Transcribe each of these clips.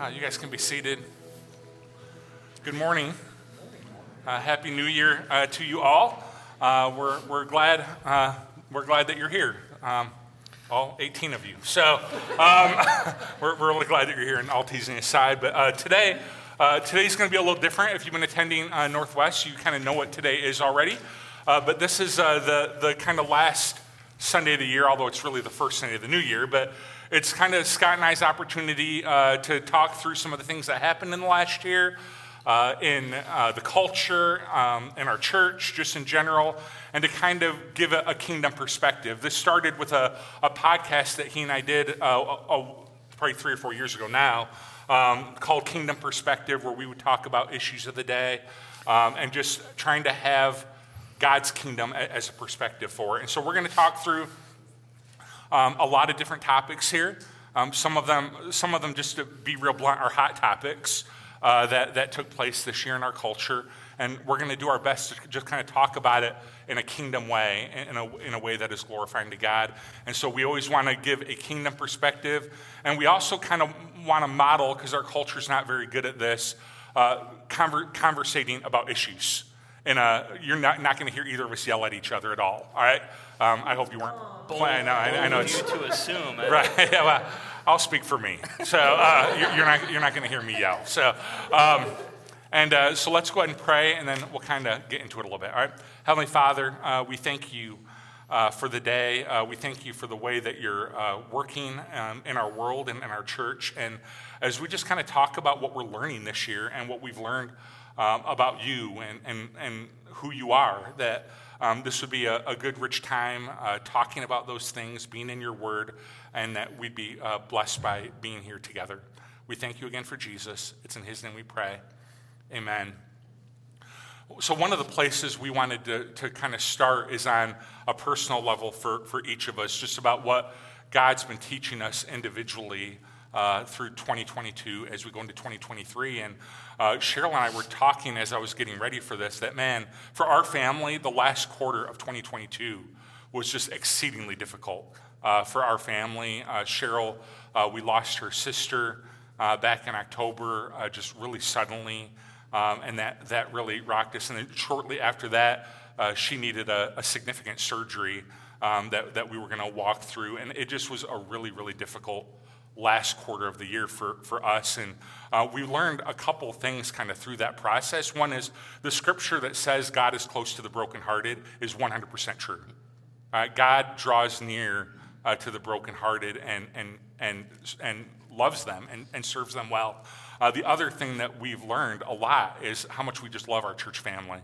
Uh, you guys can be seated. Good morning. Uh, Happy New Year uh, to you all. Uh, we're, we're, glad, uh, we're glad that you're here, um, all 18 of you. So um, we're, we're really glad that you're here, and all teasing aside. But uh, today, today's going to be a little different. If you've been attending Northwest, you kind of know what today is already. but this is the, the kind of last Sunday of the year, although it's really the first Sunday of the new year. But it's kind of Scott and I's opportunity uh, to talk through some of the things that happened in the last year, uh, in uh, the culture, um, in our church, just in general, and to kind of give a, a kingdom perspective. This started with a, a, podcast that he and I did uh, probably three or four years ago now um, called Kingdom Perspective, where we would talk about issues of the day um, and just trying to have God's kingdom as a perspective for it. And so we're going to talk through um, a lot of different topics here. Um, some of them, some of them, just to be real blunt, are hot topics uh, that that took place this year in our culture, and we're going to do our best to just kind of talk about it in a kingdom way, in a, in a way that is glorifying to God. And so we always want to give a kingdom perspective, and we also kind of want to model because our culture is not very good at this, uh, conver- conversating about issues. And you're not, not going to hear either of us yell at each other at all. All right. Um, I hope you weren't planning. I know, I, I know it's you to assume. Right. Yeah, well, I'll speak for me. So uh, you're, you're, not you're not going to hear me yell. So. Um, and uh, so let's go ahead and pray, and then we'll kind of get into it a little bit. All right. Heavenly Father, uh, we thank you uh, for the day. Uh, we thank you for the way that you're uh, working um, in our world and in our church. And as we just kind of talk about what we're learning this year and what we've learned um, about you and, and, and who you are, that um, this would be a, a good, rich time uh, talking about those things, being in your word, and that we'd be uh, blessed by being here together. We thank you again for Jesus. It's in his name we pray. Amen. So, one of the places we wanted to, to kind of start is on a personal level for, for each of us, just about what God's been teaching us individually uh, through 2022 as we go into 2023. And uh, Cheryl and I were talking as I was getting ready for this that, man, for our family, the last quarter of 2022 was just exceedingly difficult. Uh, for our family, uh, Cheryl, uh, we lost her sister uh, back in October, just really suddenly. Um, and that, that really rocked us. And then shortly after that, she needed a, a significant surgery um, that, that we were going to walk through. And it just was a really, really difficult last quarter of the year for, for us. And uh, we learned a couple things kind of through that process. One is the scripture that says God is close to the brokenhearted is 100% true. Uh, God draws near uh, to the brokenhearted and, and, and, and loves them and, and serves them well. Uh, the other thing that we've learned a lot is how much we just love our church family.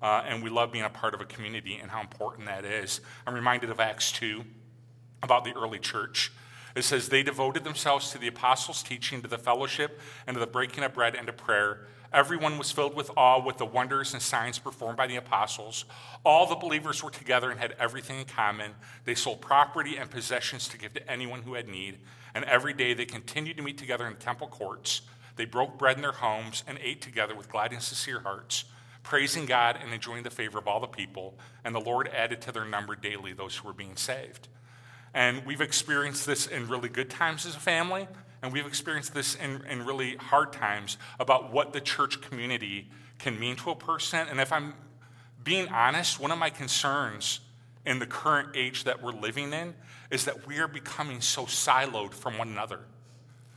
Uh, and we love being a part of a community and how important that is. I'm reminded of Acts 2 about the early church. It says, They devoted themselves to the apostles' teaching, to the fellowship, and to the breaking of bread and to prayer. Everyone was filled with awe with the wonders and signs performed by the apostles. All the believers were together and had everything in common. They sold property and possessions to give to anyone who had need. And every day they continued to meet together in the temple courts. They broke bread in their homes and ate together with glad and sincere hearts, praising God and enjoying the favor of all the people. And the Lord added to their number daily those who were being saved. And we've experienced this in really good times as a family, and we've experienced this in, in really hard times about what the church community can mean to a person. And if I'm being honest, one of my concerns in the current age that we're living in is that we are becoming so siloed from one another.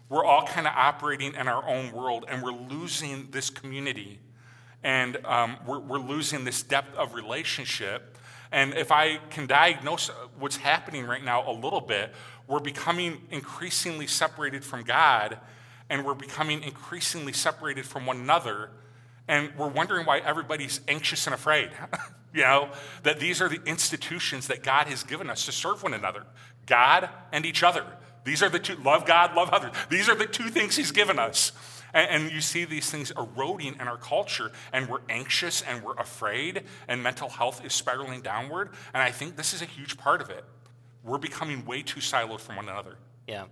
We're all kind of operating in our own world, and we're losing this community, and um, we're, we're losing this depth of relationship and if I can diagnose what's happening right now a little bit, we're becoming increasingly separated from God and we're becoming increasingly separated from one another. And we're wondering why everybody's anxious and afraid. you know, that these are the institutions that God has given us to serve one another God and each other. These are the two love God, love others. These are the two things He's given us. And, and you see these things eroding in our culture, and we're anxious and we're afraid, and mental health is spiraling downward. And I think this is a huge part of it. We're becoming way too siloed from one another. Yeah.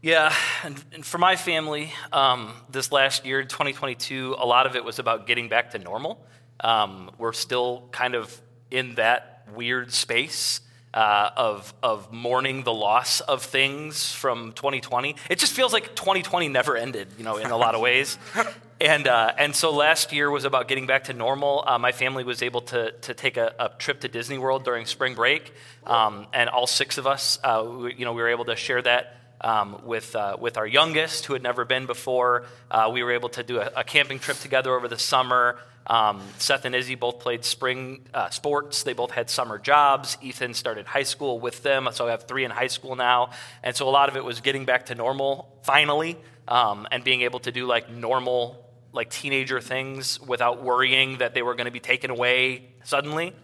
Yeah, and, and for my family, um, this last year, 2022, a lot of it was about getting back to normal. Um, we're still kind of in that weird space uh, of, of mourning the loss of things from 2020. It just feels like 2020 never ended, you know, in a lot of ways. And, uh, and so last year was about getting back to normal. Uh, my family was able to, to take a, a, trip to Disney World during spring break. Um, and all six of us, uh, we, you know, we were able to share that um, with, uh, with our youngest, who had never been before. Uh, we were able to do a, a camping trip together over the summer. Um, Seth and Izzy both played spring uh, sports. They both had summer jobs. Ethan started high school with them, so I have three in high school now. And so a lot of it was getting back to normal finally um, and being able to do like normal, like teenager things without worrying that they were going to be taken away suddenly.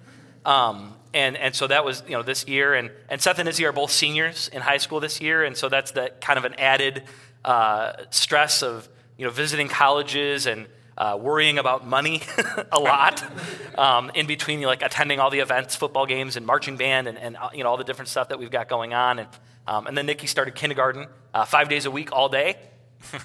Um, and, and so that was you know this year and, and seth and izzy are both seniors in high school this year and so that's the kind of an added uh, stress of you know visiting colleges and uh, worrying about money a lot um, in between like attending all the events, football games, and marching band, and, and uh, you know all the different stuff that we've got going on. And, um, and then Nikki started kindergarten uh, five days a week, all day.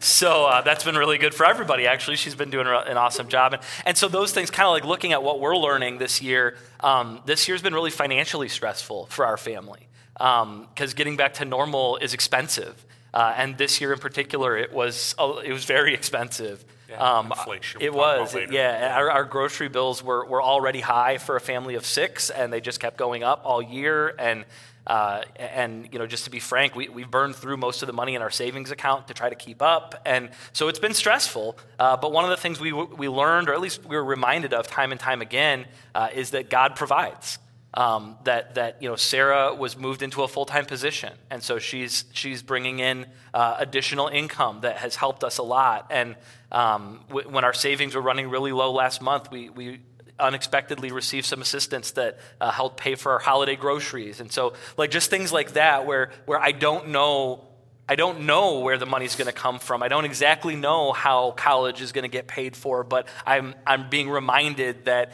so uh, that's been really good for everybody. Actually, she's been doing an awesome job. And, and so those things, kind of like looking at what we're learning this year. Um, this year's been really financially stressful for our family because um, getting back to normal is expensive. Uh, and this year in particular, it was it was very expensive. Yeah, um, inflation. It was, yeah. Our, our, grocery bills were, were already high for a family of six, and they just kept going up all year. And uh, and you know, just to be frank, we we burned through most of the money in our savings account to try to keep up, and so it's been stressful. Uh, but one of the things we we learned, or at least we were reminded of time and time again, uh, is that God provides um, that that you know Sarah was moved into a full time position, and so she's she's bringing in uh, additional income that has helped us a lot. And um, w- when our savings were running really low last month, we we unexpectedly received some assistance that uh, helped pay for our holiday groceries. And so like just things like that where where I don't know. I don't know where the money's going to come from. I don't exactly know how college is going to get paid for, but I'm, I'm being reminded that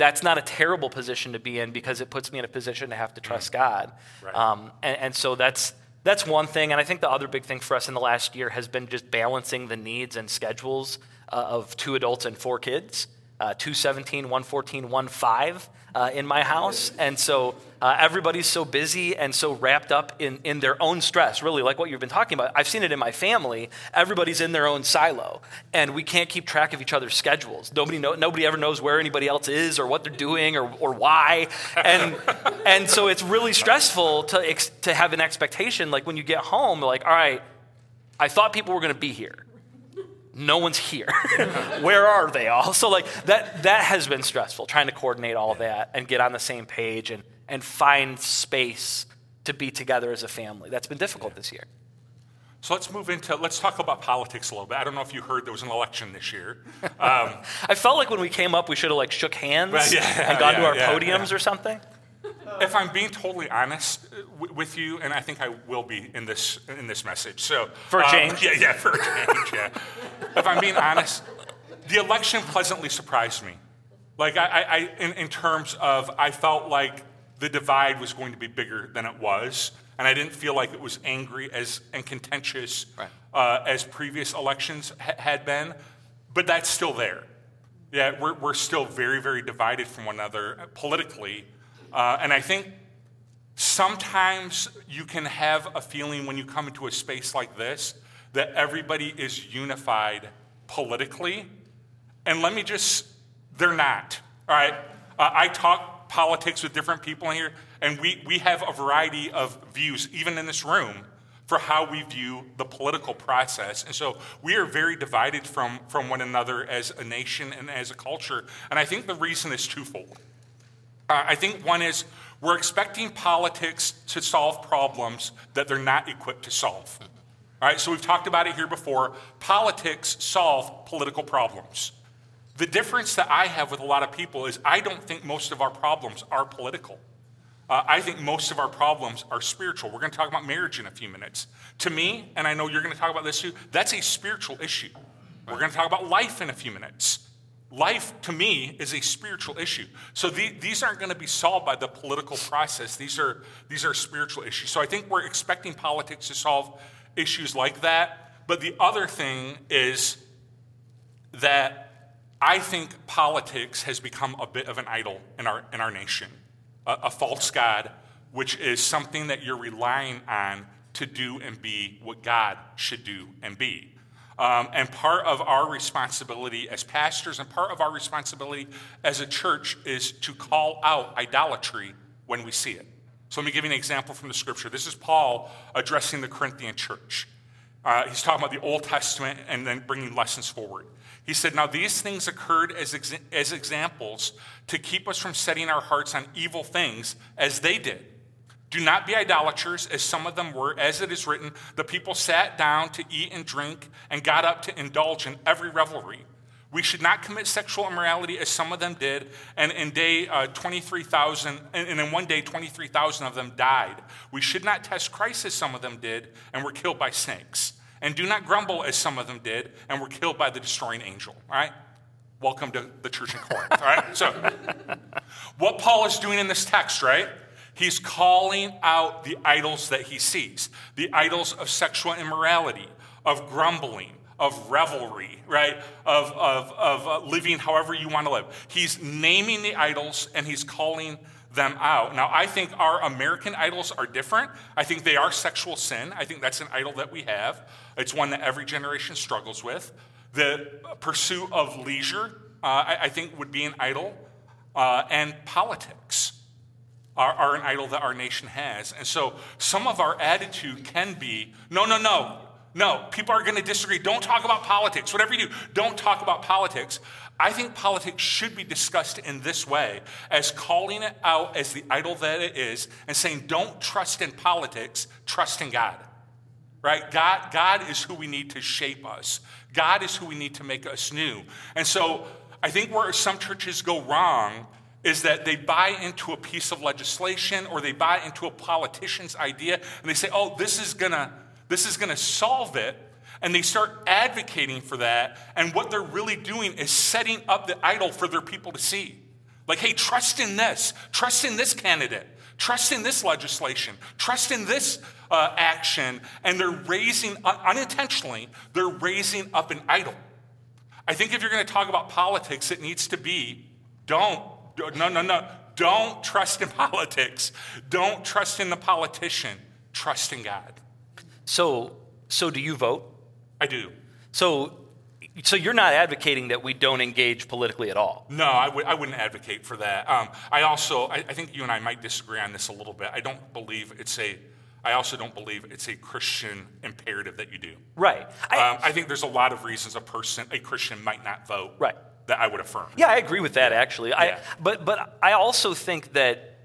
that's not a terrible position to be in because it puts me in a position to have to trust God. Right. Um, and, and, so that's that's one thing. And I think the other big thing for us in the last year has been just balancing the needs and schedules uh, of two adults and four kids uh, 217, 114, 15 uh, in my house. And so uh, everybody's so busy and so wrapped up in, in their own stress, really, like what you've been talking about. I've seen it in my family. Everybody's in their own silo, and we can't keep track of each other's schedules. Nobody, know, nobody ever knows where anybody else is or what they're doing or, or why. And, and so it's really stressful to, ex- to have an expectation. Like when you get home, like, all right, I thought people were going to be here no one's here. Where are they all? So like that that has been stressful trying to coordinate all that and get on the same page and and find space to be together as a family. That's been difficult this year. So let's move into let's talk about politics a little bit. I don't know if you heard there was an election this year. Um, I felt like when we came up, we should have like shook hands yeah, and gone yeah, to our yeah, podiums or something if I'm being totally honest uh, with you, and I think I will be in this in this message. So for a um, change, yeah, yeah, for a change, yeah. if I'm being honest, the election pleasantly surprised me. Like I, I in, in terms of, I felt like the divide was going to be bigger than it was, and I didn't feel like it was angry as and contentious right. uh, as previous elections ha- had been. But that's still there. Yeah, we're, we're still very, very divided from one another politically uh, and I think sometimes you can have a feeling when you come into a space like this that everybody is unified politically. And let me just, they're not. All right? Uh, I talk politics with different people here, and we, we have a variety of views, even in this room, for how we view the political process. And so we are very divided from, from one another as a nation and as a culture. And I think the reason is twofold. Uh, I think one is we're expecting politics to solve problems that they're not equipped to solve. All right, so we've talked about it here before. Politics solve political problems. The difference that I have with a lot of people is I don't think most of our problems are political. Uh, I think most of our problems are spiritual. We're going to talk about marriage in a few minutes. To me, and I know you're going to talk about this too, that's a spiritual issue. We're going to talk about life in a few minutes. Life, to me, is a spiritual issue. So the, these aren't going to be solved by the political process. These are, these are spiritual issues. So I think we're expecting politics to solve issues like that. But the other thing is that I think politics has become a bit of an idol in our, in our nation, a, a false God, which is something that you're relying on to do and be what God should do and be. Um, and part of our responsibility as pastors and part of our responsibility as a church is to call out idolatry when we see it. So let me give you an example from the scripture. This is Paul addressing the Corinthian church. Uh, he's talking about the Old Testament and then bringing lessons forward. He said, Now these things occurred as, as examples to keep us from setting our hearts on evil things as they did. Do not be idolaters, as some of them were, as it is written, the people sat down to eat and drink and got up to indulge in every revelry. We should not commit sexual immorality as some of them did, and in day uh, 23,000, and in one day 23,000 of them died. We should not test Christ as some of them did and were killed by snakes. And do not grumble as some of them did and were killed by the destroying angel. All right? Welcome to the church in Corinth. All right? So, what Paul is doing in this text, right? He's calling out the idols that he sees the idols of sexual immorality, of grumbling, of revelry, right? Of, of, of uh, living however you want to live. He's naming the idols and he's calling them out. Now, I think our American idols are different. I think they are sexual sin. I think that's an idol that we have, it's one that every generation struggles with. The pursuit of leisure, uh, I, I, think, would be an idol, uh, and politics are, are an idol that our nation has. And so some of our attitude can be no, no, no, no, people are going to disagree. Don't talk about politics. Whatever you do, don't talk about politics. I think politics should be discussed in this way as calling it out as the idol that it is and saying, don't trust in politics, trust in God. Right? God, God is who we need to shape us, God is who we need to make us new. And so I think where some churches go wrong is that they buy into a piece of legislation or they buy into a politician's idea and they say, oh, this is gonna, this is gonna solve it. And they start advocating for that. And what they're really doing is setting up the idol for their people to see. Like, hey, trust in this, trust in this candidate, trust in this legislation, trust in this uh, action. And they're raising, unintentionally, they're raising up an idol. I think if you're to talk about politics, it needs to be don't no, no, no. Don't trust in politics. Don't trust in the politician. Trust in God. So, so do you vote? I do. So, so you're not advocating that we don't engage politically at all? No, I w- I wouldn't advocate for that. Um, I also, I, I think you and I might disagree on this a little bit. I don't believe it's a I also don't believe it's a Christian imperative that you do. Right. I, um, I, think there's a lot of reasons a person, a Christian, might not vote. Right that I would affirm. Yeah, I agree with that actually. I, but but I also think that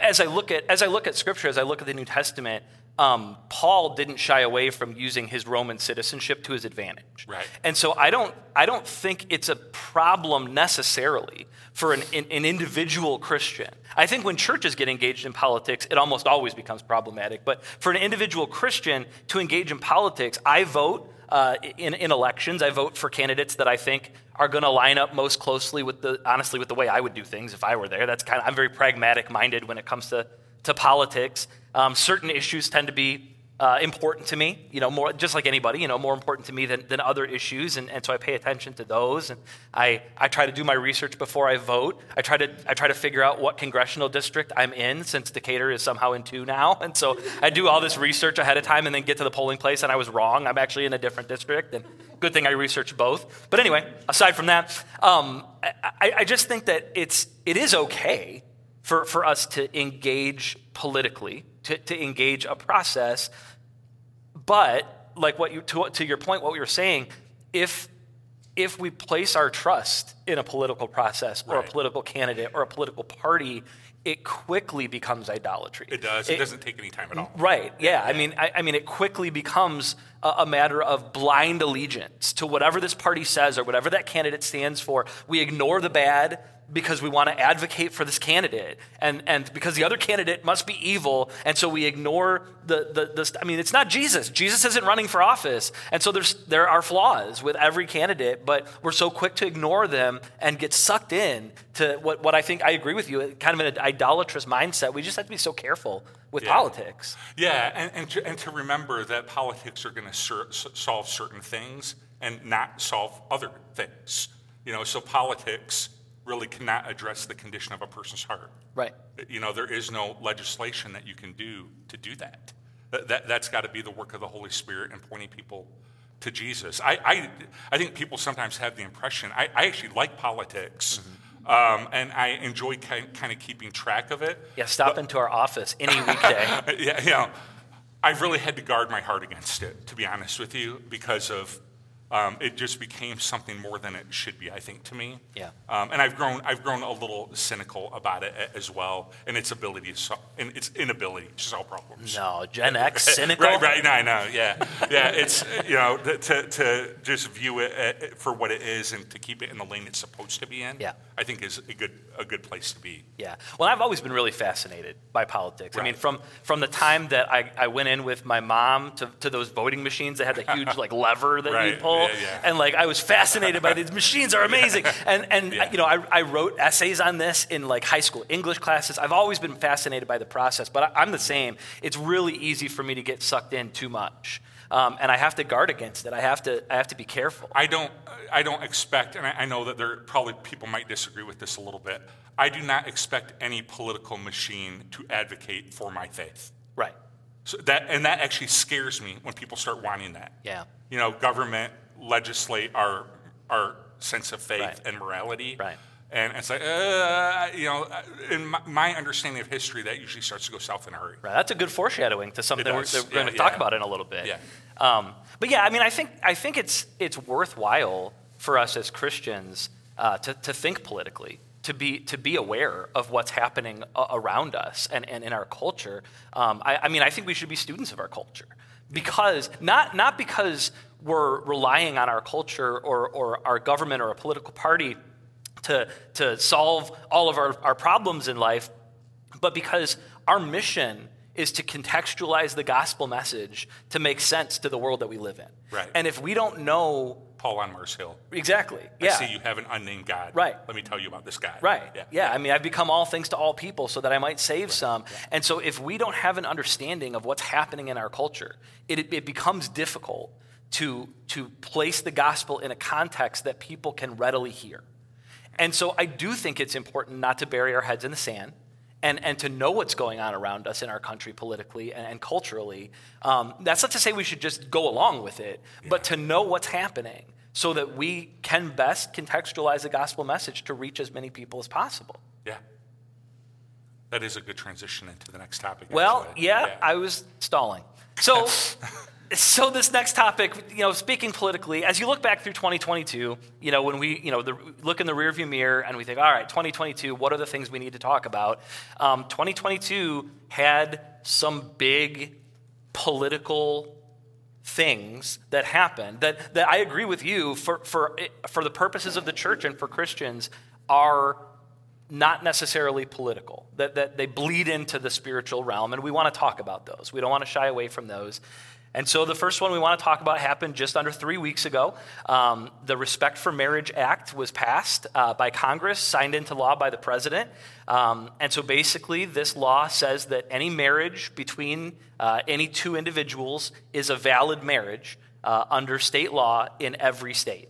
as I look at as I look at Scripture, as I look at the New Testament, um, Paul didn't shy away from using his Roman citizenship to his advantage. Right. And so I don't I don't think it's a problem necessarily for an, an individual Christian. I think when churches get engaged in politics, it almost always becomes problematic. But for an individual Christian to engage in politics, I vote uh, in, in elections. I vote for candidates that I think are going to line up most closely with the, honestly, with the way I would do things if I were there. That's kind of, I'm very pragmatic minded when it comes to, to politics. Um, certain issues tend to be uh, important to me, you know, more just like anybody, you know, more important to me than, than other issues, and, and so I pay attention to those, and I, I try to do my research before I vote. I try to I try to figure out what congressional district I'm in, since Decatur is somehow in two now, and so I do all this research ahead of time, and then get to the polling place, and I was wrong. I'm actually in a different district, and good thing I researched both. But anyway, aside from that, um, I, I just think that it's it is okay for, for us to engage politically, to, to engage a process but like what you to, to your point, what we were saying, if if we place our trust in a political process or right. a political candidate or a political party, it quickly becomes idolatry. It does. It, it, doesn't take any time at all. Right. Yeah. I mean, I, I mean, it quickly becomes a, a, matter of blind allegiance to whatever this party says or whatever that candidate stands for. We ignore the bad because we want to advocate for this candidate. And, and because the other candidate must be evil and so we ignore the, the, the i mean it's not jesus. Jesus isn't running for office. And so there's, there are flaws with every candidate but we're so quick to ignore them and get sucked in to what, what i think i agree with you kind of an idolatrous mindset. We just have to be so careful with yeah. politics. Yeah and, and, to, and to remember that politics are going to solve certain things and not solve other things. You know, so politics really cannot address the condition of a person's heart. Right. You know, there is no legislation that you can do to do that. That, that, has got to be the work of the Holy Spirit and pointing people to Jesus. I, I, I think people sometimes have the impression, I, I actually like politics. Mm-hmm. Um, and I enjoy kind, kind of keeping track of it. Yeah, stop but, into our office any weekday. yeah, you know, I've really had to guard my heart against it, to be honest with you, because of um, it just became something more than it should be, I think, to me. Yeah. Um, and I've grown, I've grown a little cynical about it as well, and its ability, to and its inability to solve problems. No, Gen X cynical. right, right. No, I know. Yeah, yeah. It's you know to to just view it for what it is and to keep it in the lane it's supposed to be in. Yeah. I think is a good a good place to be. Yeah. Well, I've always been really fascinated by politics. Right. I mean, from from the time that I, I went in with my mom to, to those voting machines that had the huge like lever that right. you pull yeah, yeah. And like I was fascinated by these machines are amazing. And and you know, I, I wrote essays on this in like high school English classes. I've always been fascinated by the process, but I, am the same. It's really easy for me to get sucked in too much. Um, and I have to guard against it. I have to, I have to be careful. I don't, I don't expect, and I, I know that there probably people might disagree with this a little bit. I do not expect any political machine to advocate for my faith. Right. So that, and that actually scares me when people start wanting that. Yeah. You know, government legislate our our sense of faith right. and morality. Right. And it's like, uh, you know, in my, my, understanding of history, that usually starts to go south in a hurry. Right. That's a good foreshadowing to something we're, we're, going to yeah. talk about in a little bit. Yeah. Um, but yeah, I mean, I think I think it's it's worthwhile for us as Christians uh, to to think politically, to be to be aware of what's happening around us and, and in our culture. Um, I, I mean, I think we should be students of our culture because not not because we're relying on our culture or, or our government or a political party to, to solve all of our, our problems in life, but because our mission is to contextualize the gospel message to make sense to the world that we live in. Right. And if we don't know Paul on Mars Hill. Exactly. Yeah. I see you have an unnamed God. Right. Let me tell you about this guy. Right. Yeah. yeah. I mean, I've become all things to all people so that I might save right. some. Yeah. And so if we don't have an understanding of what's happening in our culture, it, it becomes difficult to, to place the gospel in a context that people can readily hear. And so I do think it's important not to bury our heads in the sand and, and to know what's going on around us in our country politically and, and culturally. Um, that's not to say we should just go along with it, yeah. but to know what's happening so that we can best contextualize the gospel message to reach as many people as possible. Yeah. That is a good transition into the next topic. Well, yeah, yeah, I was stalling. So so this next topic, you know, speaking politically, as you look back through 2022, you know, when we, you know, the, look in the rearview mirror and we think, all right, 2022, what are the things we need to talk about? Um, 2022 had some big political things that happened that, that I agree with you for, for, for the purposes of the church and for Christians are not necessarily political, that, that they bleed into the spiritual realm, and we want to talk about those. We don't want to shy away from those. And so the first one we want to talk about happened just under three weeks ago. Um, the Respect for Marriage Act was passed uh, by Congress, signed into law by the president. Um, and so basically, this law says that any marriage between uh, any two individuals is a valid marriage uh, under state law in every state.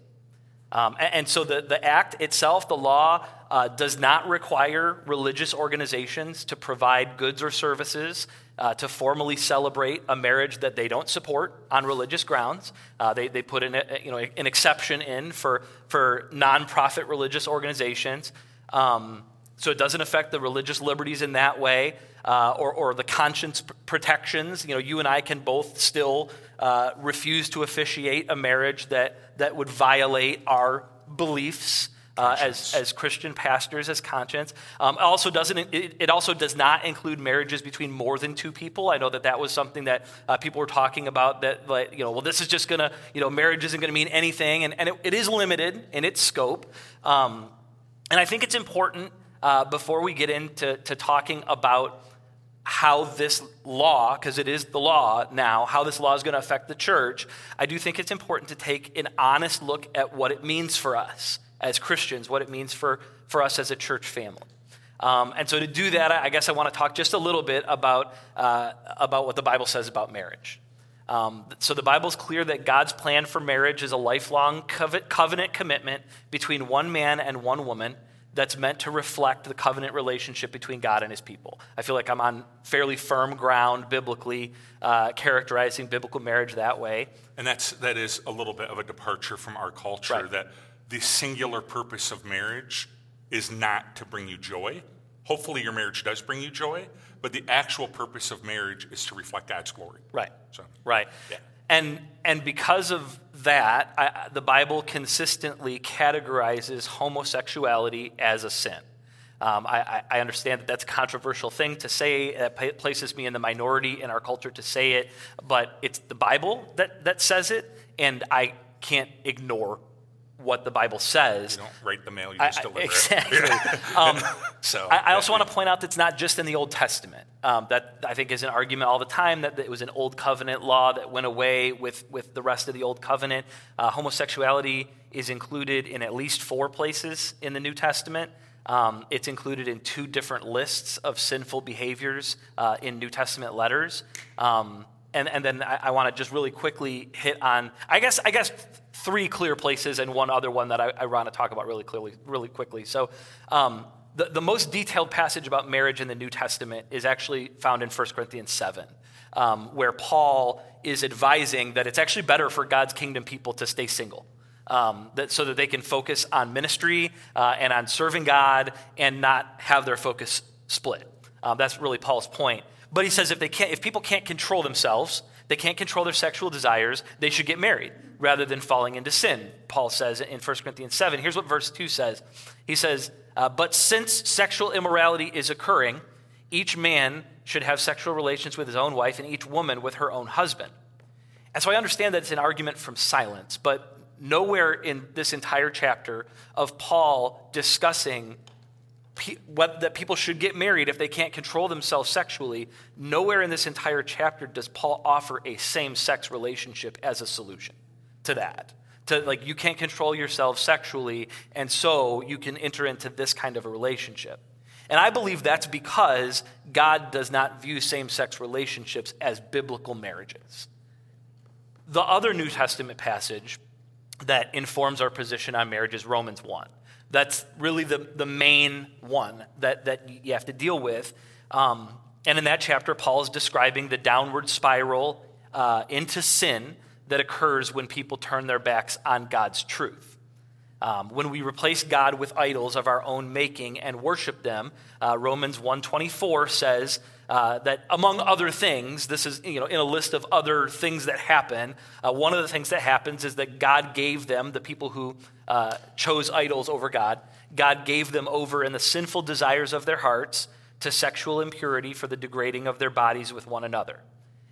Um, and, and, so the, the act itself, the law, uh, does not require religious organizations to provide goods or services uh, to formally celebrate a marriage that they don't support on religious grounds. Uh, they, they put in a, you know, an exception in for, for nonprofit religious organizations. Um, so it doesn't affect the religious liberties in that way uh, or, or the conscience protections. You know, you and I can both still uh, refuse to officiate a marriage that, that would violate our beliefs uh, as, as Christian pastors, as conscience. Um, also doesn't, it, it, also does not include marriages between more than two people. I know that that was something that uh, people were talking about that, like, you know, well, this is just going to, you know, marriage isn't going to mean anything. And, and it, it is limited in its scope. Um, and I think it's important uh, before we get into to talking about how this law, because it is the law now, how this law is going to affect the church, I do think it's important to take an honest look at what it means for us as Christians, what it means for, for us as a church family. Um, and so to do that, I guess I want to talk just a little bit about, uh, about what the Bible says about marriage. Um, so the Bible's clear that God's plan for marriage is a lifelong covenant commitment between one man and one woman that's meant to reflect the covenant relationship between God and his people. I feel like I'm on fairly firm ground biblically, uh, characterizing biblical marriage that way. And that's, that is a little bit of a departure from our culture right. that the singular purpose of marriage is not to bring you joy. Hopefully, your marriage does bring you joy, but the actual purpose of marriage is to reflect God's glory. Right. So, right. Yeah. And, and because of that, I, the Bible consistently categorizes homosexuality as a sin. Um, I, I, understand that that's a controversial thing to say. That places me in the minority in our culture to say it, but it's the Bible that, that says it, and I can't ignore what the Bible says. You don't write the mail, you just I, deliver exactly. it. Exactly. um, so I, I also want to point out that it's not just in the Old Testament. Um, that I think is an argument all the time that, that, it was an Old Covenant law that went away with, with the rest of the Old Covenant. Uh, homosexuality is included in at least four places in the New Testament. Um, it's included in two different lists of sinful behaviors uh, in New Testament letters. Um, and, and then I, I want to just really quickly hit on, I guess, I guess three clear places and one other one that I, I want to talk about really clearly, really quickly. So, um, the, the most detailed passage about marriage in the New Testament is actually found in 1 Corinthians 7, um, where Paul is advising that it's actually better for God's kingdom people to stay single. Um, that, so that they can focus on ministry uh, and on serving God and not have their focus split. Um, that's really Paul's point. But he says if, they can't, if people can't control themselves, they can't control their sexual desires, they should get married rather than falling into sin, Paul says in 1 Corinthians 7. Here's what verse 2 says He says, uh, But since sexual immorality is occurring, each man should have sexual relations with his own wife and each woman with her own husband. And so I understand that it's an argument from silence, but nowhere in this entire chapter of Paul discussing what, that people should get married if they can't control themselves sexually, nowhere in this entire chapter does Paul offer a same sex relationship as a solution to that. To like, you can't control yourself sexually, and so you can enter into this kind of a relationship. And I believe that's because God does not view same sex relationships as biblical marriages. The other New Testament passage that informs our position on marriage is Romans 1. That's really the, the main one that, that you have to deal with. Um, and in that chapter, Paul is describing the downward spiral uh, into sin that occurs when people turn their backs on God's truth. Um, when we replace God with idols of our own making and worship them, uh, Romans 1.24 says uh, that among other things, this is you know, in a list of other things that happen, uh, one of the things that happens is that God gave them, the people who uh, chose idols over God, God gave them over in the sinful desires of their hearts to sexual impurity for the degrading of their bodies with one another.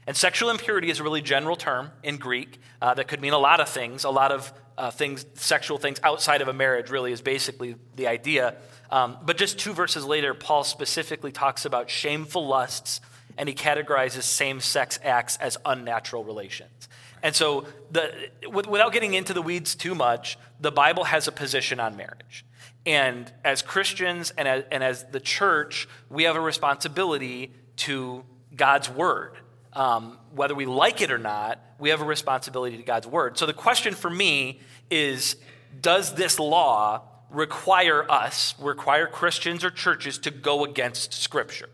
And sexual impurity is a really general term in Greek uh, that could mean a lot of things. A lot of uh, things, sexual things outside of a marriage, really is basically the idea. Um, but just two verses later, Paul specifically talks about shameful lusts and he categorizes same sex acts as unnatural relations. And so, the, without getting into the weeds too much, the Bible has a position on marriage. And as Christians and as, and as the church, we have a responsibility to God's word um, whether we like it or not, we have a responsibility to God's word. So the question for me is Does this law require us, require Christians or churches to go against Scripture?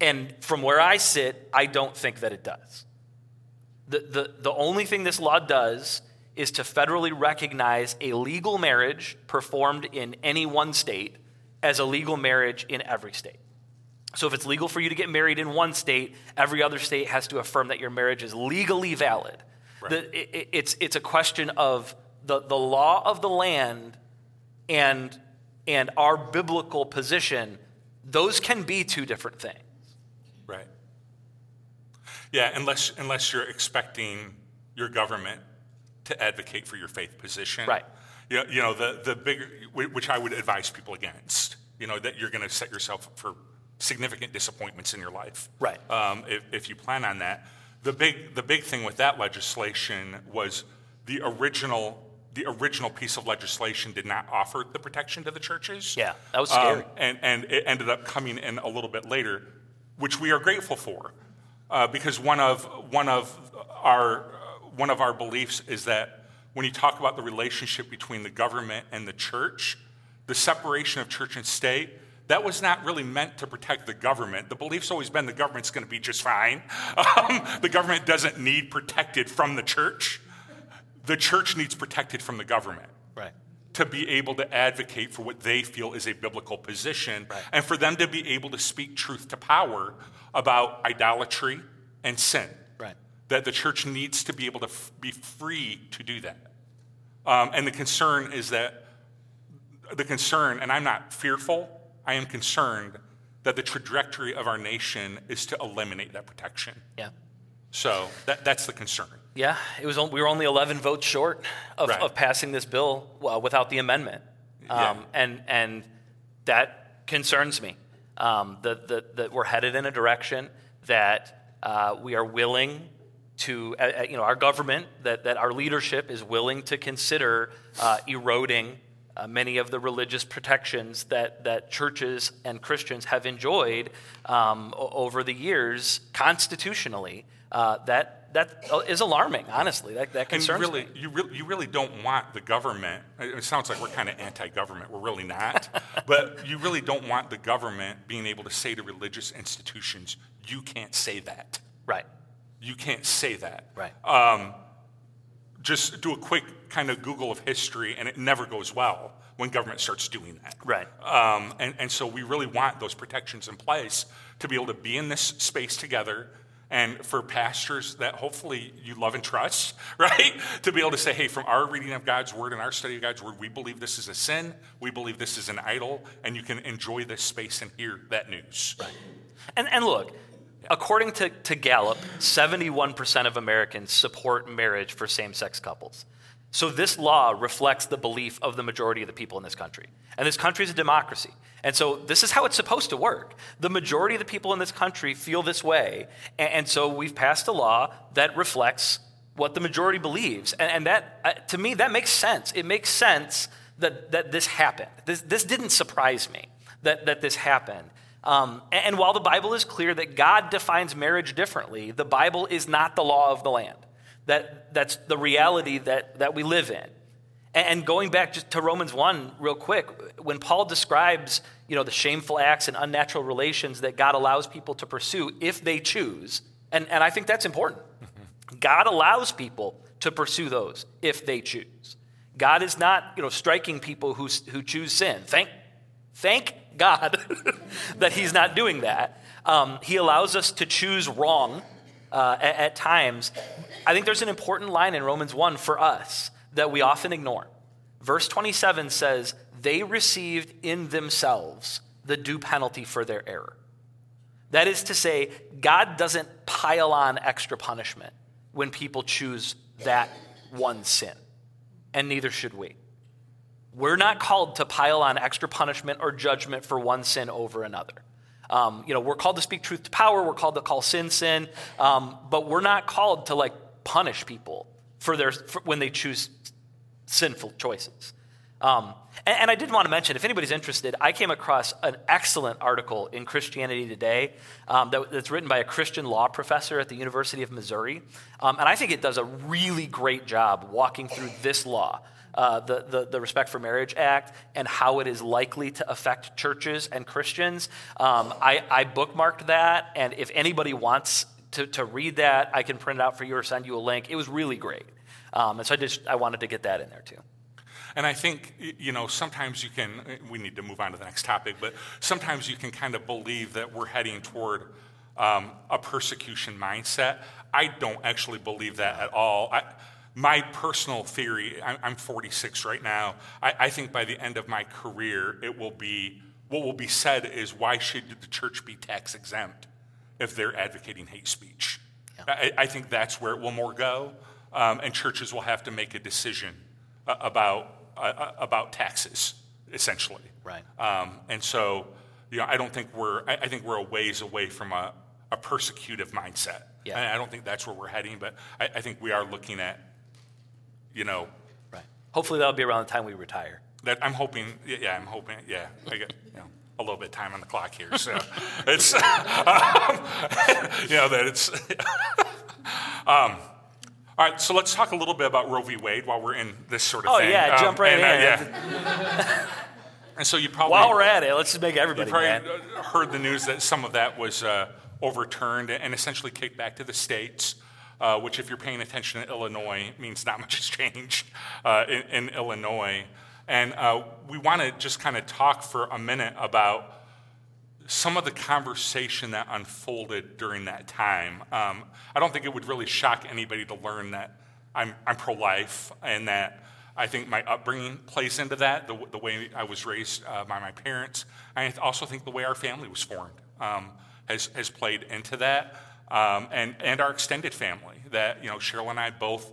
And from where I sit, I don't think that it does. The, the, the only thing this law does is to federally recognize a legal marriage performed in any one state as a legal marriage in every state. So, if it's legal for you to get married in one state, every other state has to affirm that your marriage is legally valid. Right. The, it, it's, it's a question of the, the law of the land and, and our biblical position. Those can be two different things. Yeah, unless, unless you're expecting your government to advocate for your faith position. Right. You know, you know the, the bigger, which I would advise people against, you know, that you're going to set yourself up for significant disappointments in your life. Right. Um, if, if you plan on that. The big, the big thing with that legislation was the original the original piece of legislation did not offer the protection to the churches. Yeah, that was scary. Um, and, and it ended up coming in a little bit later, which we are grateful for. Uh, because one of, one, of our, one of our beliefs is that when you talk about the relationship between the government and the church, the separation of church and state, that was not really meant to protect the government. The belief's always been the government's going to be just fine. Um, the government doesn't need protected from the church. The church needs protected from the government. Right. To be able to advocate for what they feel is a biblical position, Right. and for them to be able to speak truth to power about idolatry and sin. Right. That the church needs to be able to f- be free to do that. Um, and the concern is that the concern, and I'm not fearful, I am concerned that the trajectory of our nation is to eliminate that protection. Yeah. So that, that's the concern. Yeah, it was. We were only 11 votes short of, Right. of passing this bill without the amendment, um, Yeah. and and that concerns me. Um, that, that that we're headed in a direction that uh, we are willing to, uh, uh, you know, our government that that our leadership is willing to consider uh, eroding. Uh, many of the religious protections that, that churches and Christians have enjoyed um, o- over the years constitutionally, uh, that, that is alarming, honestly. That, that And concerns really, me. you, really, you really don't want the government, it sounds like we're kind of anti government, we're really not, but you really don't want the government being able to say to religious institutions, you can't say that. Right, You can't say that. right. Just do a quick kind of Google of history, and it never goes well when government starts doing that. Right. Um, and, and so we really want those protections in place to be able to be in this space together and for pastors that hopefully you love and trust, right? To be able to say, hey, from our reading of God's word and our study of God's word, we believe this is a sin, we believe this is an idol, and you can enjoy this space and hear that news. Right. And, and look, according to, to Gallup, 71% of Americans support marriage for same sex couples. So this law reflects the belief of the majority of the people in this country. And this country is a democracy. And so this is how it's supposed to work. The majority of the people in this country feel this way. And, so we've passed a law that reflects what the majority believes. And, that, uh, to me, that makes sense. It makes sense that, that this happened. This, this didn't surprise me that, that this happened. Um, and while the Bible is clear that God defines marriage differently, the Bible is not the law of the land. That, that's the reality that, that we live in. And, going back just to Romans 1 real quick, when Paul describes you know, the shameful acts and unnatural relations that God allows people to pursue if they choose, and, and I think that's important. God allows people to pursue those if they choose. God is not, you know, striking people who, who choose sin. Thank, thank God that He's not doing that. Um, he allows us to choose wrong uh, at, at times. I think there's an important line in Romans 1 for us that we often ignore. Verse 27 says, They received in themselves the due penalty for their error. That is to say, God doesn't pile on extra punishment when people choose that one sin, and neither should we. We're not called to pile on extra punishment or judgment for one sin over another. Um, you know, we're called to speak truth to power. We're called to call sin sin, um, but we're not called to like punish people for their for when they choose sinful choices. Um, and, and I did want to mention, if anybody's interested, I came across an excellent article in Christianity Today um, that, that's written by a Christian law professor at the University of Missouri. Um, and I think it does a really great job walking through this law, uh, the, the, the Respect for Marriage Act, and how it is likely to affect churches and Christians. Um, I, I bookmarked that, and if anybody wants to, to read that, I can print it out for you or send you a link. It was really great. Um, and so I just I wanted to get that in there too. And I think, you know, sometimes you can, we need to move on to the next topic, but sometimes you can kind of believe that we're heading toward um, a persecution mindset. I don't actually believe that at all. I, my personal theory, I'm, I'm 46 right now. I, I think by the end of my career, it will be, what will be said is, why should the church be tax exempt if they're advocating hate speech? I, I think that's where it will more go. Um, and churches will have to make a decision uh, about uh, about taxes, essentially. Right. Um, and so, you know, I don't think we're. I, I think we're a ways away from a, a persecutive mindset. Yeah. And I don't think that's where we're heading. But I, I think we are looking at, you know, Right. Hopefully that'll be around the time we retire. that I'm hoping. Yeah, yeah I'm hoping. Yeah. I get. You know. A little bit of time on the clock here, so it's um, you know that it's. um, all right, so let's talk a little bit about Roe v. Wade while we're in this sort of oh, thing. yeah, Um, jump right and, uh, in. yeah. and so you probably While we're at it, let's just make you everybody probably mad. uh, heard the news that some of that was uh, overturned and essentially kicked back to the states, uh, which, if you're paying attention to Illinois, means not much has changed uh, in, in Illinois. And uh, we want to just kind of talk for a minute about some of the conversation that unfolded during that time. Um, I don't think it would really shock anybody to learn that I'm, I'm pro life and that I think my upbringing plays into that, the, the way I was raised uh, by my parents. I also think the way our family was formed um, has, has played into that, um, and, and our extended family. That, you know, Cheryl and I both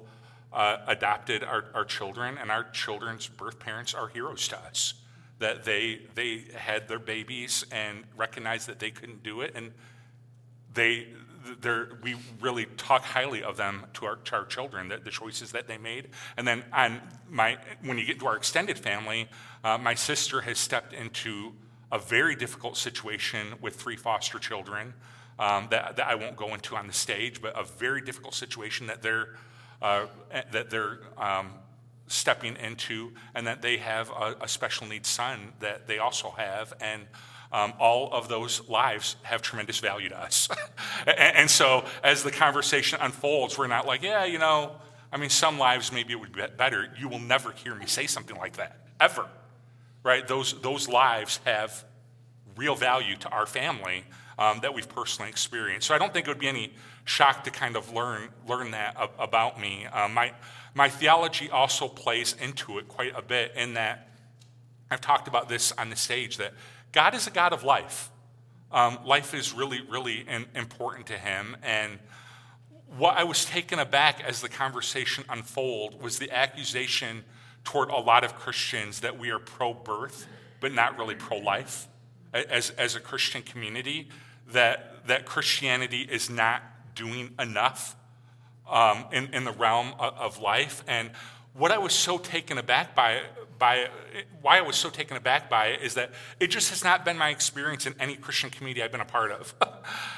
uh, adopted our, our children, and our children's birth parents are heroes to us that they they had their babies and recognized that they couldn't do it and they we really talk highly of them to our, to our children the, the choices that they made. And then on my when you get to our extended family uh, my sister has stepped into a very difficult situation with three foster children um, that, that I won't go into on the stage but a very difficult situation that they're uh, that they're um, stepping into, and that they have a, a special needs son that they also have, and um, all of those lives have tremendous value to us. and, and so, as the conversation unfolds, we're not like, yeah, you know, I mean, some lives maybe it would be better. You will never hear me say something like that ever, right? Those those lives have real value to our family um, that we've personally experienced. So I don't think it would be any shock to kind of learn learn that about me. Um, my my theology also plays into it quite a bit in that I've talked about this on the stage that God is a God of life. Um, life is really, really in, important to him. And what I was taken aback as the conversation unfolded was the accusation toward a lot of Christians that we are pro birth, but not really pro life as, as a Christian community, that, that Christianity is not doing enough um, in, in the realm of, life. And what I was so taken aback by, by why I was so taken aback by it is that it just has not been my experience in any Christian community I've been a part of.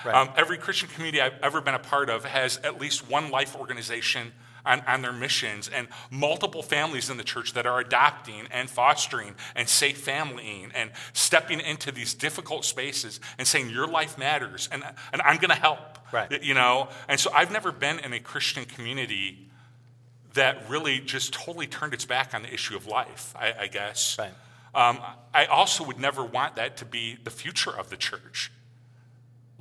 Right. um, every Christian community I've ever been a part of has at least one life organization on, on their missions and multiple families in the church that are adopting and fostering and safe familying and stepping into these difficult spaces and saying your life matters and, and I'm going to help. Right. You know, and so I've never been in a Christian community that really just totally turned its back on the issue of life, I, I guess. Right. Um, I also would never want that to be the future of the church.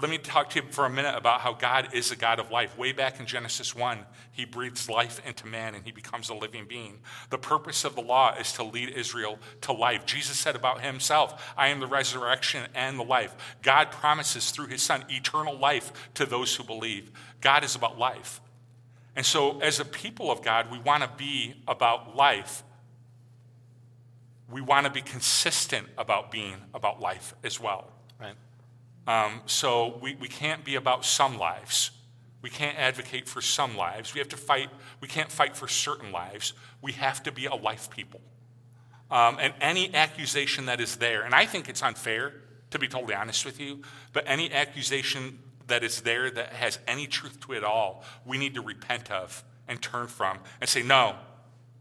Let me talk to you for a minute about how God is a God of life. Way back in Genesis 1, he breathes life into man and he becomes a living being. The purpose of the law is to lead Israel to life. Jesus said about himself, I am the resurrection and the life. God promises through his son eternal life to those who believe. God is about life. And so, as a people of God, we want to be about life. We want to be consistent about being about life as well. Right. Um, so we, we can't be about some lives. We can't advocate for some lives. We have to fight. We can't fight for certain lives. We have to be a life people. Um, and any accusation that is there, and I think it's unfair, to be totally honest with you, but any accusation that is there that has any truth to it all, we need to repent of and turn from and say, no,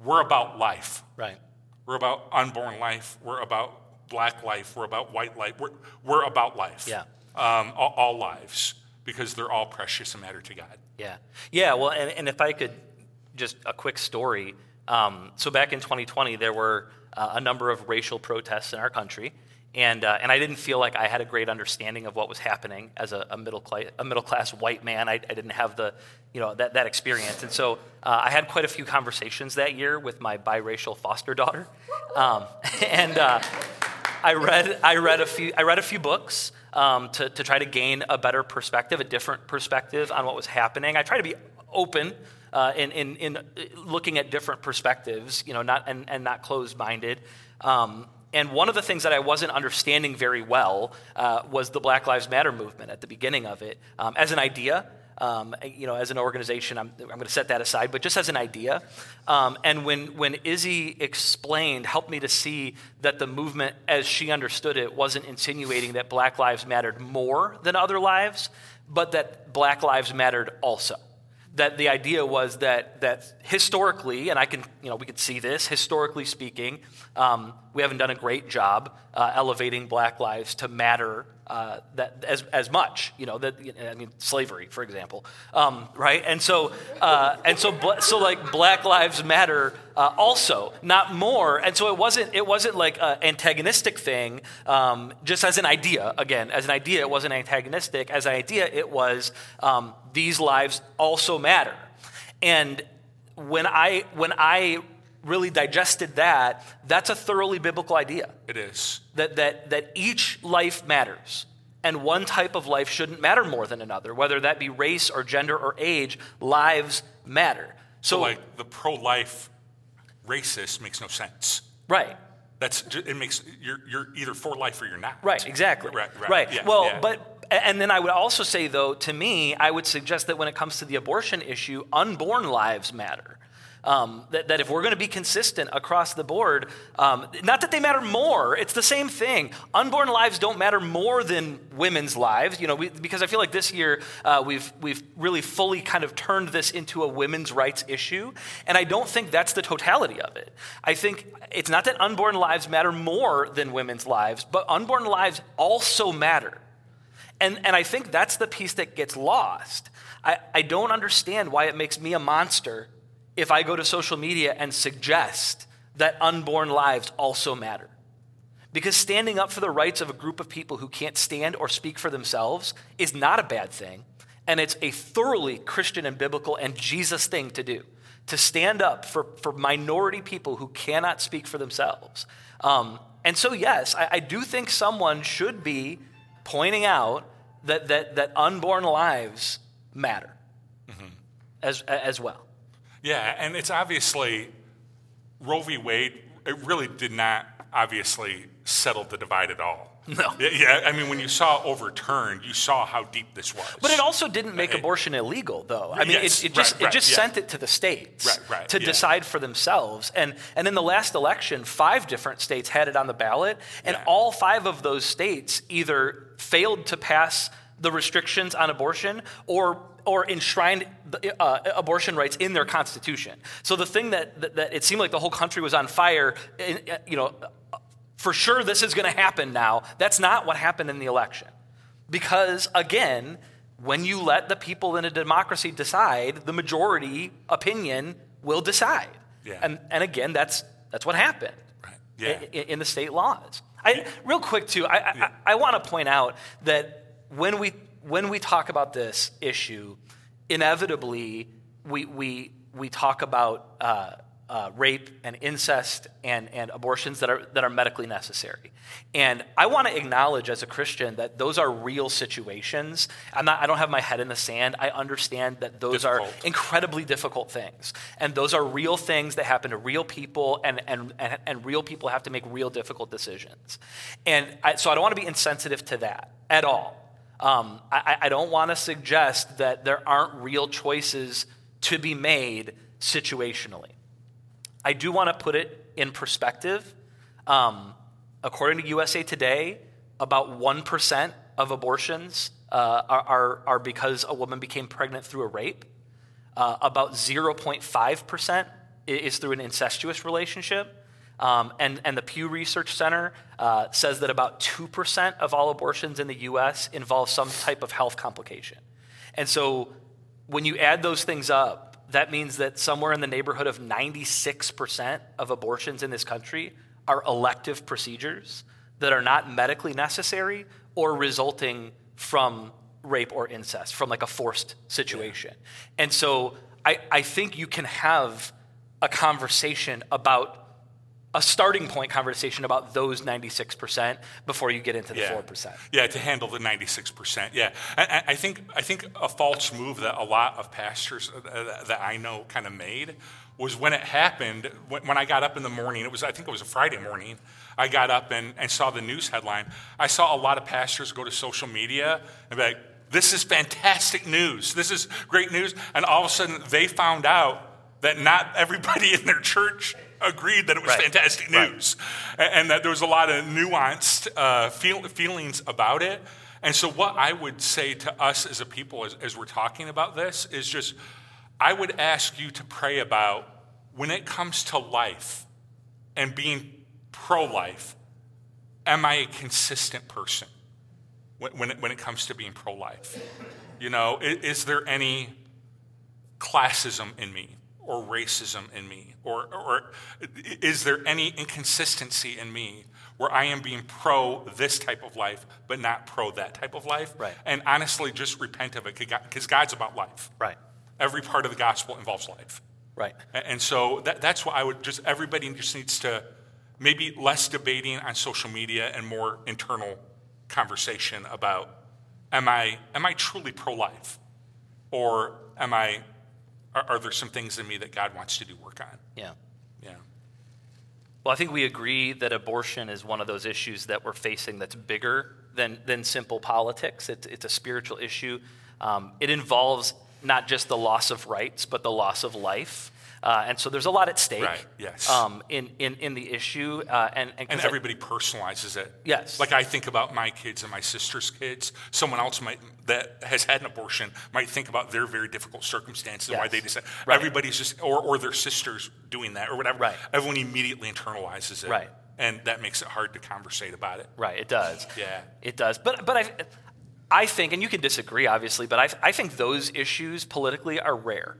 we're about life. Right. We're about unborn life. We're about black life. We're about white life. We're, we're about life. Yeah. Um, all, all lives, because they're all precious and matter to God. Yeah. Yeah. Well, and, and if I could just a quick story. Um, so back in 2020, there were uh, a number of racial protests in our country. And, uh, and I didn't feel like I had a great understanding of what was happening as a, a middle, class, a middle class white man. I, I didn't have the, you know, that, that experience. And so uh, I had quite a few conversations that year with my biracial foster daughter. Um, and uh, I, read, I, read a few, I read a few books um, to, to try to gain a better perspective, a different perspective on what was happening. I try to be open uh, in, in, in looking at different perspectives, you know, not, and, and not closed-minded. Um, and one of the things that I wasn't understanding very well uh, was the Black Lives Matter movement at the beginning of it. Um, as an idea, um, you know, as an organization, I'm, I'm going to set that aside, but just as an idea. Um, and when, when Izzy explained, helped me to see that the movement, as she understood it, wasn't insinuating that black lives mattered more than other lives, but that black lives mattered also that the idea was that that historically, and I can you know we could see this historically speaking, um, we haven't done a great job uh, elevating Black lives to matter uh, that as, as much, you know, that I mean, slavery, for example, um, right? And so, uh, and so, so like Black Lives Matter uh, also, not more. And so it wasn't, it wasn't like an antagonistic thing, um, just as an idea. Again, as an idea, it wasn't antagonistic. As an idea, it was um, these lives also matter. And when I when I really digested that, that's a thoroughly biblical idea. It is. That, that, that each life matters. And one type of life shouldn't matter more than another, whether that be race or gender or age, lives matter. So, so like the pro life racist makes no sense. Right. That's it makes you're you're either for life or you're not. Right, exactly. Right, right. right. Yeah, well, yeah. but and then I would also say though, to me, I would suggest that when it comes to the abortion issue, unborn lives matter. Um, that, that, if we're going to be consistent across the board, um, not that they matter more, it's the same thing. Unborn lives don't matter more than women's lives, you know, we, because I feel like this year uh, we've, we've really fully kind of turned this into a women's rights issue, and I don't think that's the totality of it. I think it's not that unborn lives matter more than women's lives, but unborn lives also matter. And, and I think that's the piece that gets lost. I, I don't understand why it makes me a monster if I go to social media and suggest that unborn lives also matter. Because standing up for the rights of a group of people who can't stand or speak for themselves is not a bad thing. And it's a thoroughly Christian and biblical and Jesus thing to do to stand up for, for minority people who cannot speak for themselves. Um, and so, yes, I, I, do think someone should be pointing out that, that, that unborn lives matter mm-hmm. as, as well. Yeah, and it's obviously Roe v. Wade, it really did not obviously settle the divide at all. No. Yeah, I mean, when you saw overturned, you saw how deep this was. But it also didn't make it, abortion illegal, though. I mean, yes, it, it, just, right, right, it just yeah. sent it to the states right, to yeah. decide for themselves. And, and in the last election, five different states had it on the ballot, and yeah. all five of those states either failed to pass the restrictions on abortion or or enshrined uh, abortion rights in their constitution. So the thing that, that, that, it seemed like the whole country was on fire, you know, for sure this is going to happen now. That's not what happened in the election. Because again, when you let the people in a democracy decide, the majority opinion will decide. Yeah. And, and again, that's, that's what happened right. yeah. in, in, the state laws. I, real quick, too, I. I, I want to point out that when we when we talk about this issue, inevitably we, we, we talk about uh, uh, rape and incest and, and abortions that are, that are medically necessary. And I want to acknowledge as a Christian that those are real situations. I'm not, I don't have my head in the sand. I understand that those difficult. are incredibly difficult things. And those are real things that happen to real people, and, and, and, and real people have to make real difficult decisions. And I, so I don't want to be insensitive to that at all. Um, I, I don't want to suggest that there aren't real choices to be made situationally. I do want to put it in perspective. Um, according to USA Today, about 1% of abortions uh, are, are, are, because a woman became pregnant through a rape. Uh, about 0.5% is through an incestuous relationship. Um, and, and the Pew Research Center uh, says that about 2% of all abortions in the US involve some type of health complication. And so when you add those things up, that means that somewhere in the neighborhood of 96% of abortions in this country are elective procedures that are not medically necessary or resulting from rape or incest, from like a forced situation. Yeah. And so I, I think you can have a conversation about a starting point conversation about those 96% before you get into the yeah. 4%. Yeah, to handle the 96%. Yeah. I, I, think, I think a false move that a lot of pastors uh, that I know kind of made was when it happened, when I got up in the morning, it was, I think it was a Friday morning, I got up and, and saw the news headline. I saw a lot of pastors go to social media and be like, this is fantastic news. This is great news. And all of a sudden, they found out that not everybody in their church agreed that it was right. fantastic news right. and that there was a lot of nuanced uh, feel, feelings about it. And so, what I would say to us as a people as, as we're talking about this is just, I would ask you to pray about when it comes to life and being pro life, am I a consistent person when, when, it, when it comes to being pro life? You know, is, is there any classism in me? Or racism in me? Or, or is there any inconsistency in me where I am being pro this type of life, but not pro that type of life? Right. And honestly, just repent of it because God's about life. Right. Every part of the gospel involves life. Right. And so that, that's why I would just, everybody just needs to maybe less debating on social media and more internal conversation about am I, am I truly pro life? Or am I are, are there some things in me that God wants to do work on? Yeah. Yeah. Well, I think we agree that abortion is one of those issues that we're facing that's bigger than, than simple politics. It's, it's a spiritual issue. Um, it involves not just the loss of rights, but the loss of life. Uh, and so there's a lot at stake right, yes. um, in, in, in the issue. Uh, and, and, and everybody personalizes it. Yes. Like I think about my kids and my sister's kids. Someone else might that has had an abortion might think about their very difficult circumstances, yes. why they decide. Right. Everybody's just, or, or their sisters doing that or whatever. Right. Everyone immediately internalizes it. Right. And that makes it hard to conversate about it. Right, it does. Yeah. It does. But, but I, I think, and you can disagree obviously, but I, I think those issues politically are rare.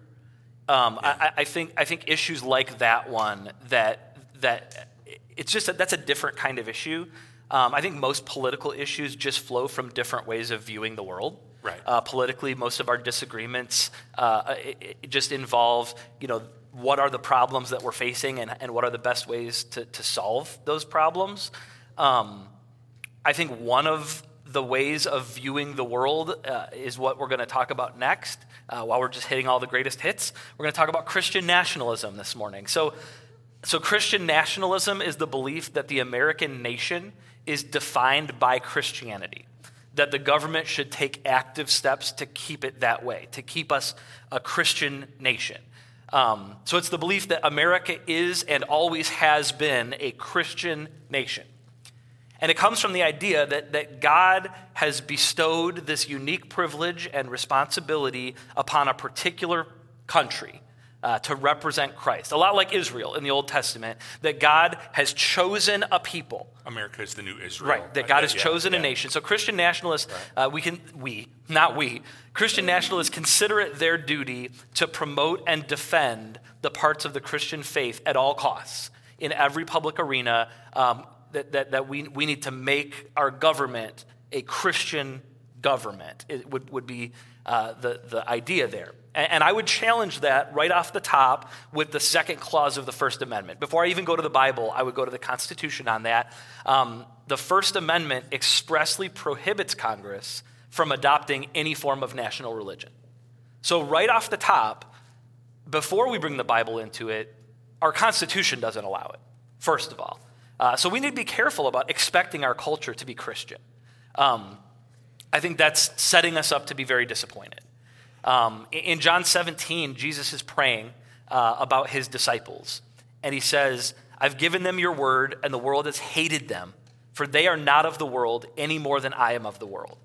Um, yeah. I, I, think I think issues like that one that that it's just a, that's a different kind of issue. Um, I think most political issues just flow from different ways of viewing the world. Right. Uh, politically, most of our disagreements uh, it, it just involve you know what are the problems that we're facing and, and what are the best ways to, to solve those problems. Um, I think one of the ways of viewing the world uh, is what we're going to talk about next. Uh, while we're just hitting all the greatest hits, we're going to talk about Christian nationalism this morning. So, so Christian nationalism is the belief that the American nation is defined by Christianity, that the government should take active steps to keep it that way, to keep us a Christian nation. Um, so it's the belief that America is and always has been a Christian nation. And it comes from the idea that, that God has bestowed this unique privilege and responsibility upon a particular country uh, to represent Christ. A lot like Israel in the Old Testament, that God has chosen a people. America is the new Israel. Right, that God has yeah, chosen yeah. a nation. So Christian nationalists, right. uh, we can, we, not we, Christian nationalists consider it their duty to promote and defend the parts of the Christian faith at all costs in every public arena. Um, that, that, that we, we need to make our government a Christian government. It would, would be uh, the, the idea there. And, and I would challenge that right off the top with the second clause of the First Amendment. Before I even go to the Bible, I would go to the Constitution on that. Um, the First Amendment expressly prohibits Congress from adopting any form of national religion. So, right off the top, before we bring the Bible into it, our Constitution doesn't allow it, first of all. Uh, so we need to be careful about expecting our culture to be Christian. Um, I think that's setting us up to be very disappointed. Um, in John 17, Jesus is praying uh, about his disciples, and he says, I've given them your word, and the world has hated them, for they are not of the world any more than I am of the world.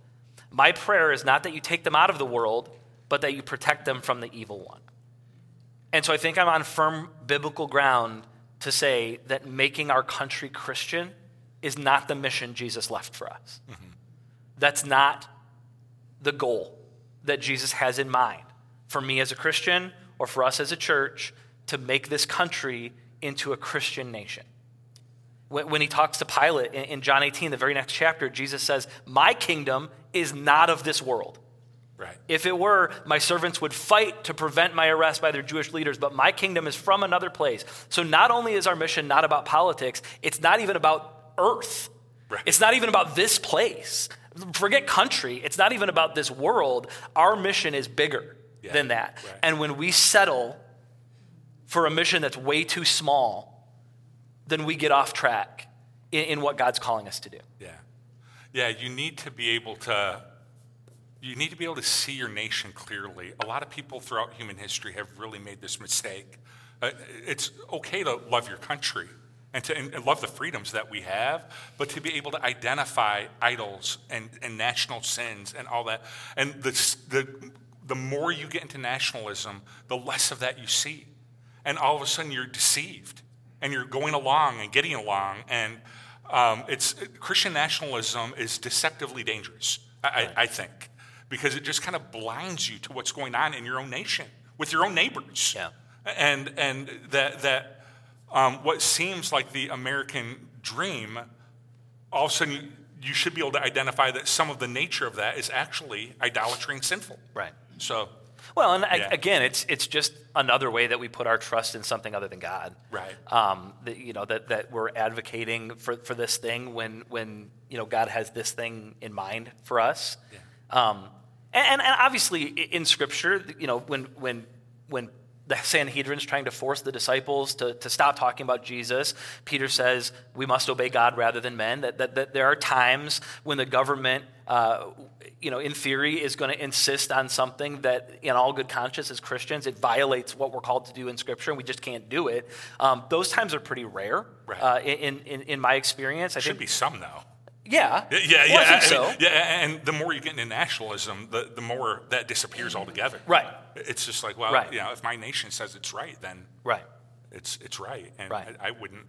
My prayer is not that you take them out of the world, but that you protect them from the evil one. And so I think I'm on firm biblical ground to say that making our country Christian is not the mission Jesus left for us. Mm-hmm. That's not the goal that Jesus has in mind for me as a Christian or for us as a church to make this country into a Christian nation. When, he talks to Pilate in John 18, the very next chapter, Jesus says, My kingdom is not of this world. Right. If it were, my servants would fight to prevent my arrest by their Jewish leaders, but my kingdom is from another place. So not only is our mission not about politics, it's not even about earth. Right. It's not even about this place. Forget country. It's not even about this world. Our mission is bigger yeah. than that. Right. And when we settle for a mission that's way too small, then we get off track in, in what God's calling us to do. Yeah. Yeah, you need to be able to you need to be able to see your nation clearly. A lot of people throughout human history have really made this mistake. Uh, it's okay to love your country and to and love the freedoms that we have, but to be able to identify idols and, and national sins and all that. And the, the, the more you get into nationalism, the less of that you see. And all of a sudden you're deceived and you're going along and getting along. And um, it's, Christian nationalism is deceptively dangerous, I, I think because it just kind of blinds you to what's going on in your own nation with your own neighbors. Yeah. And, and that, that um, what seems like the American dream, all of a sudden you, you should be able to identify that some of the nature of that is actually idolatry and sinful. Right. So. Well, and yeah. again, it's it's just another way that we put our trust in something other than God. Right. Um, that, you know that, that we're advocating for, for this thing when when you know God has this thing in mind for us. Yeah. Um, and, and obviously, in Scripture, you know, when, when, when the Sanhedrin's trying to force the disciples to, to stop talking about Jesus. Peter says we must obey God rather than men. That, that, that there are times when the government, uh, you know, in theory, is going to insist on something that, in all good conscience as Christians, it violates what we're called to do in Scripture, and we just can't do it. Um, those times are pretty rare right. uh, in, in, in my experience. I Should think, be some, though. Yeah. Yeah, yeah, well, I think so. yeah, and the more you get into nationalism, the, the more that disappears altogether. Right. It's just like, well, right. you know, if my nation says it's right, then right. it's it's right, and right. I, I wouldn't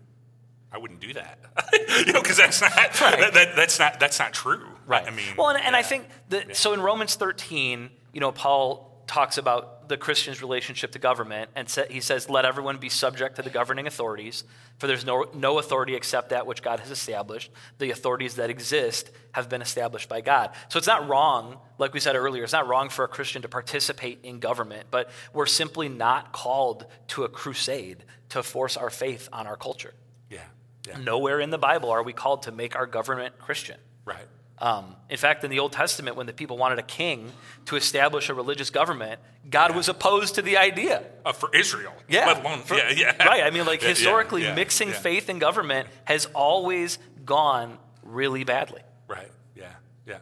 I wouldn't do that, you know, because that's not right. that, that, that's not that's not true. Right. I mean, well, and, and I think that yeah. so in Romans 13, you know, Paul talks about the Christian's relationship to government, and he says, Let everyone be subject to the governing authorities, for there's no, no authority except that which God has established. The authorities that exist have been established by God. So it's not wrong, like we said earlier, it's not wrong for a Christian to participate in government, but we're simply not called to a crusade to force our faith on our culture. Yeah. yeah. Nowhere in the Bible are we called to make our government Christian. Right. Um, in fact, in the Old Testament, when the people wanted a king to establish a religious government, God yeah. was opposed to the idea. Uh, for Israel. Yeah. Let alone, for, yeah, yeah. Right. I mean, like yeah, historically, yeah, mixing faith and government has always gone really badly. Right. Yeah. Yeah.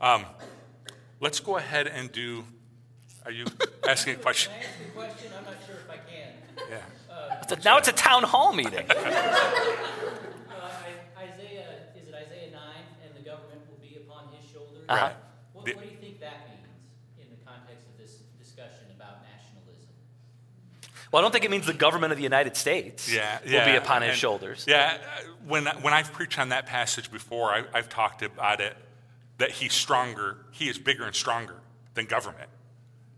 Um, let's go ahead and do. Are you asking a question? Can I ask a question? I'm not sure if I can. Yeah. Uh, it's a, now it's a town hall meeting. Uh-huh. Right. What, what, do you think that means in the context of this discussion about nationalism? Well, I don't think it means the government of the United States yeah, will be upon his and, shoulders. Yeah, when, when I've preached on that passage before, I, I've talked about it that he's stronger, he is bigger and stronger than government.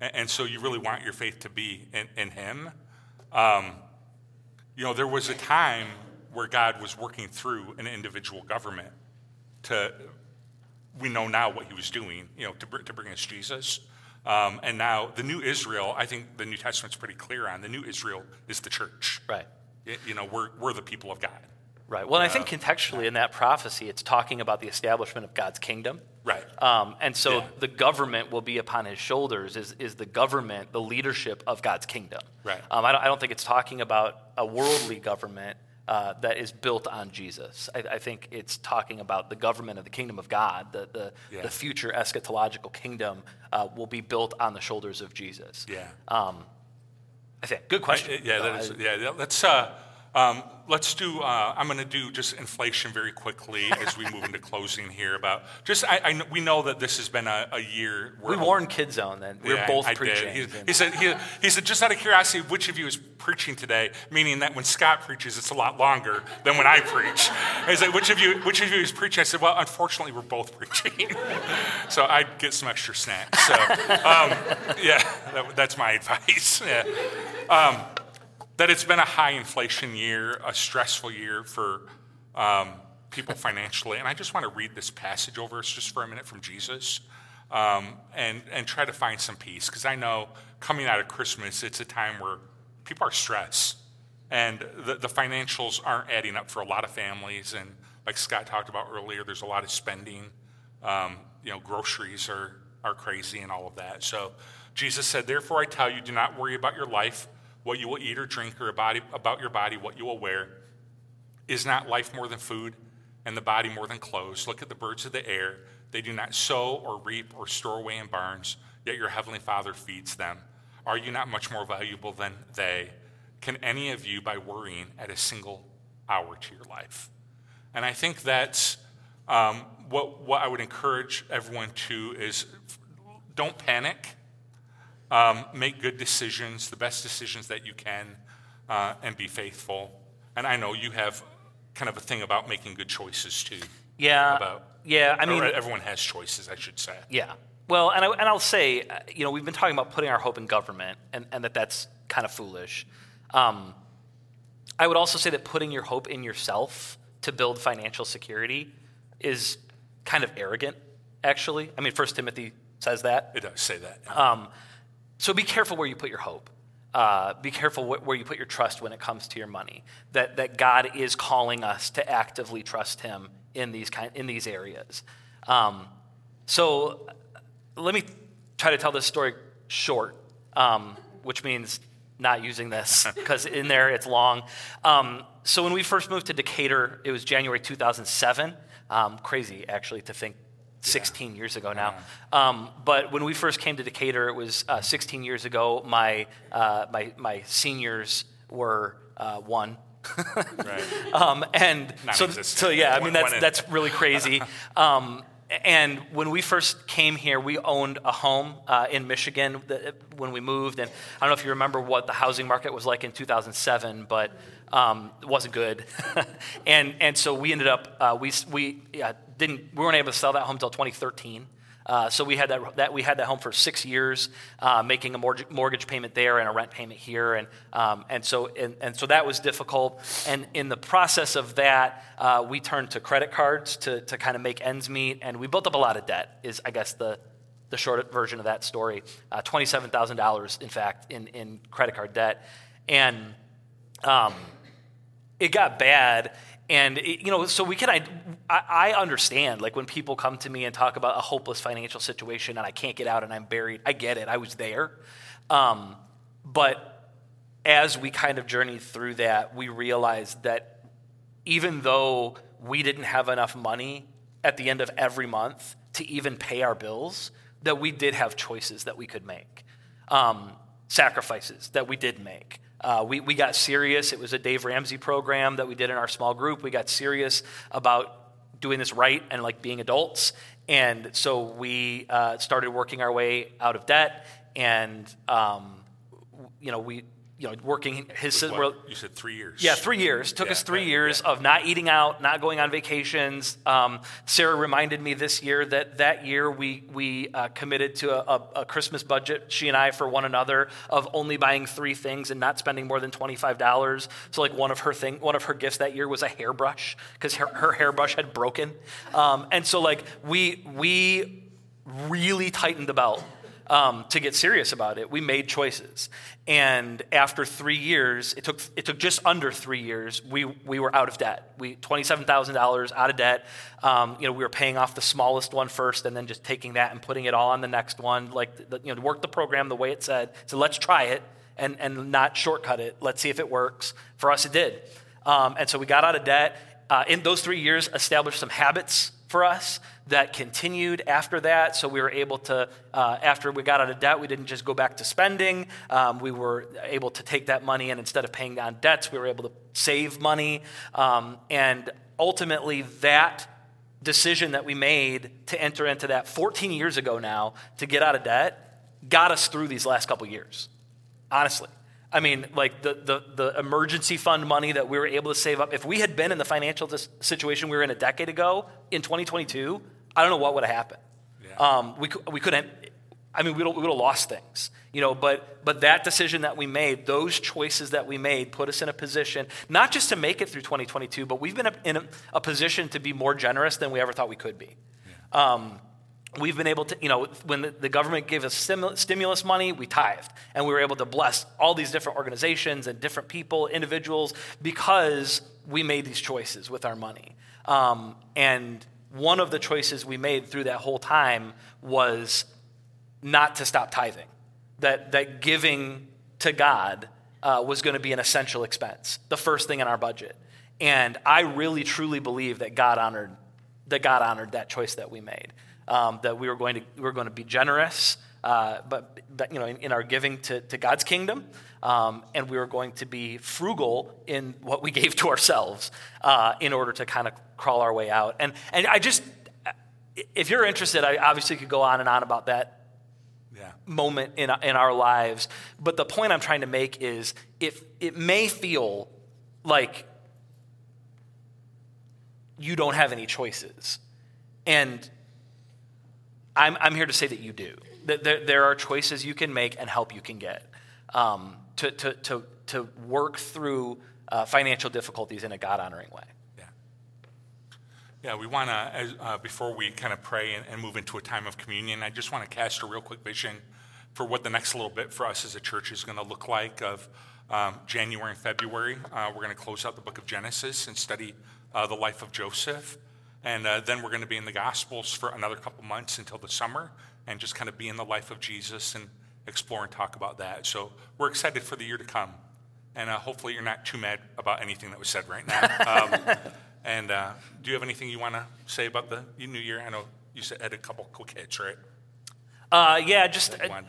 And, and so you really want your faith to be in, in him. Um, you know, there was a time where God was working through an individual government to we know now what he was doing, you know, to, to bring us Jesus. Um, and now the new Israel, I think the New Testament's pretty clear on. The new Israel is the church. Right. You know, we're, we're the people of God. Right. Well, uh, I think contextually in that prophecy, it's talking about the establishment of God's kingdom. Right. Um, and so yeah. the government will be upon his shoulders, is, is the government, the leadership of God's kingdom. Right. Um, I, don't, I don't think it's talking about a worldly government uh, that is built on Jesus. I, I, think it's talking about the government of the kingdom of God, the, the, yeah. the future eschatological kingdom uh, will be built on the shoulders of Jesus. Yeah. Um, I think. Good question. I, yeah, that is, yeah, let's, uh, um, let's do, uh, I'm going to do just inflation very quickly as we move into closing here. About just, I, I, we know that this has been a, a year. we warned kids on then. We are yeah, both I preaching. He, he, said, he, he, said, just out of curiosity, which of you is preaching today? Meaning that when Scott preaches, it's a lot longer than when I preach. He said, which of you, which of you is preaching? I said, well, unfortunately, we're both preaching. so I get some extra snacks. So, um, yeah, that, that's my advice. Yeah. Um, that it's been a high inflation year, a stressful year for um, people financially. And I just want to read this passage over us just for a minute from Jesus um, and, and try to find some peace. Because I know coming out of Christmas, it's a time where people are stressed and the, the financials aren't adding up for a lot of families. And like Scott talked about earlier, there's a lot of spending. Um, you know, groceries are, are crazy and all of that. So Jesus said, Therefore, I tell you, do not worry about your life what you will eat or drink, or about your body, what you will wear. Is not life more than food, and the body more than clothes? Look at the birds of the air. They do not sow or reap or store away in barns, yet your heavenly Father feeds them. Are you not much more valuable than they? Can any of you, by worrying, add a single hour to your life? And I think that's um, what, what I would encourage everyone to is don't panic. Um, make good decisions, the best decisions that you can, uh, and be faithful. And I know you have kind of a thing about making good choices too. Yeah. About, yeah. I mean, everyone has choices, I should say. Yeah. Well, and, I, and I'll say, uh, you know, we've been talking about putting our hope in government and, and that that's kind of foolish. Um, I would also say that putting your hope in yourself to build financial security is kind of arrogant, actually. I mean, First Timothy says that. It does say that. Yeah. Um, so be careful where you put your hope. Uh, be careful wh- where you put your trust when it comes to your money. That, that God is calling us to actively trust Him in these, kind, in these areas. Um, so let me try to tell this story short, um, which means not using this because in there it's long. Um, so when we first moved to Decatur, it was January 2007. Um, crazy, actually, to think 16 yeah. years ago now. Um, but when we first came to Decatur, it was uh, 16 years ago. My, uh, my, my seniors were uh, one. right. Um, and so, so, yeah, I mean, that's, that's really crazy. Um, and when we first came here, we owned a home uh, in Michigan that, when we moved. And I don't know if you remember what the housing market was like in 2007, but um, it wasn't good. and, and so we ended up, uh, we, we yeah, didn't, we weren't able to sell that home until 2013. Uh, so we had that, that we had that home for six years, uh, making a mortgage, payment there and a rent payment here, and um, and so and, and so that was difficult. And in the process of that, uh, we turned to credit cards to to kind of make ends meet, and we built up a lot of debt. Is I guess the the short version of that story. Uh, Twenty seven thousand dollars, in fact, in in credit card debt, and um, it got bad and you know so we can I, I understand like when people come to me and talk about a hopeless financial situation and i can't get out and i'm buried i get it i was there. Um, but as we kind of journeyed through that we realized that even though we didn't have enough money at the end of every month to even pay our bills that we did have choices that we could make. Um, sacrifices that we did make uh, we, we got serious. It was a Dave Ramsey program that we did in our small group. We got serious about doing this right and like being adults. And so we uh, started working our way out of debt. And, um, you know, we you know, working his. What, you said three years. Yeah, three years. Took yeah, us three years yeah. of not eating out, not going on vacations. Um, Sarah reminded me this year that that year we we uh, committed to a, a, Christmas budget, she and I, for one another, of only buying three things and not spending more than twenty five dollars. So like one of her thing, one of her gifts that year was a hairbrush because her, her hairbrush had broken, um, and so like we we really tightened the belt um, to get serious about it. We made choices. And after three years, it took, it took just under three years, we, we were out of debt. We $27,000 out of debt. Um, you know, we were paying off the smallest one first and then just taking that and putting it all on the next one. Like, the, you know, work the program the way it said. So let's try it and, and not shortcut it. Let's see if it works. For us, it did. Um, and so we got out of debt. Uh, in those three years, established some habits for us that continued after that. So we were able to, uh, after we got out of debt, we didn't just go back to spending. Um, we were able to take that money and instead of paying down debts, we were able to save money. Um, and ultimately, that decision that we made to enter into that 14 years ago now to get out of debt got us through these last couple years, honestly. I mean, like the, the, the, emergency fund money that we were able to save up. If we had been in the financial situation we were in a decade ago in 2022, I don't know what would have happened. Yeah. Um, we, we couldn't, I mean, we would have lost things, you know, but, but that decision that we made, those choices that we made put us in a position, not just to make it through 2022, but we've been in a, a position to be more generous than we ever thought we could be. Yeah. Um, we've been able to, you know, when the, the government gave us stimulus money, we tithed. And we were able to bless all these different organizations and different people, individuals, because we made these choices with our money. Um, and one of the choices we made through that whole time was not to stop tithing, that, that giving to God uh, was going to be an essential expense, the first thing in our budget. And I really truly believe that God honored that God honored that choice that we made. um, that we were going to, we were going to be generous, uh, but, but, you know, in, in, our giving to, to God's kingdom, um, and we were going to be frugal in what we gave to ourselves uh, in order to kind of crawl our way out. And, and I just, if you're interested, I obviously could go on and on about that yeah. moment in, in our lives. But the point I'm trying to make is if it may feel like you don't have any choices. And I'm, I'm here to say that you do. That there, there are choices you can make and help you can get um, to, to, to, to work through uh, financial difficulties in a God honoring way. Yeah. Yeah, we want to, uh, before we kind of pray and, and move into a time of communion, I just want to cast a real quick vision for what the next little bit for us as a church is going to look like of um, January and February. Uh, we're going to close out the book of Genesis and study uh, the life of Joseph. And uh, then we're going to be in the Gospels for another couple months until the summer and just kind of be in the life of Jesus and explore and talk about that. So we're excited for the year to come. And uh, hopefully you're not too mad about anything that was said right now. Um, and uh, do you have anything you want to say about the new year? I know you said had a couple quick hits, right? Uh, yeah, just I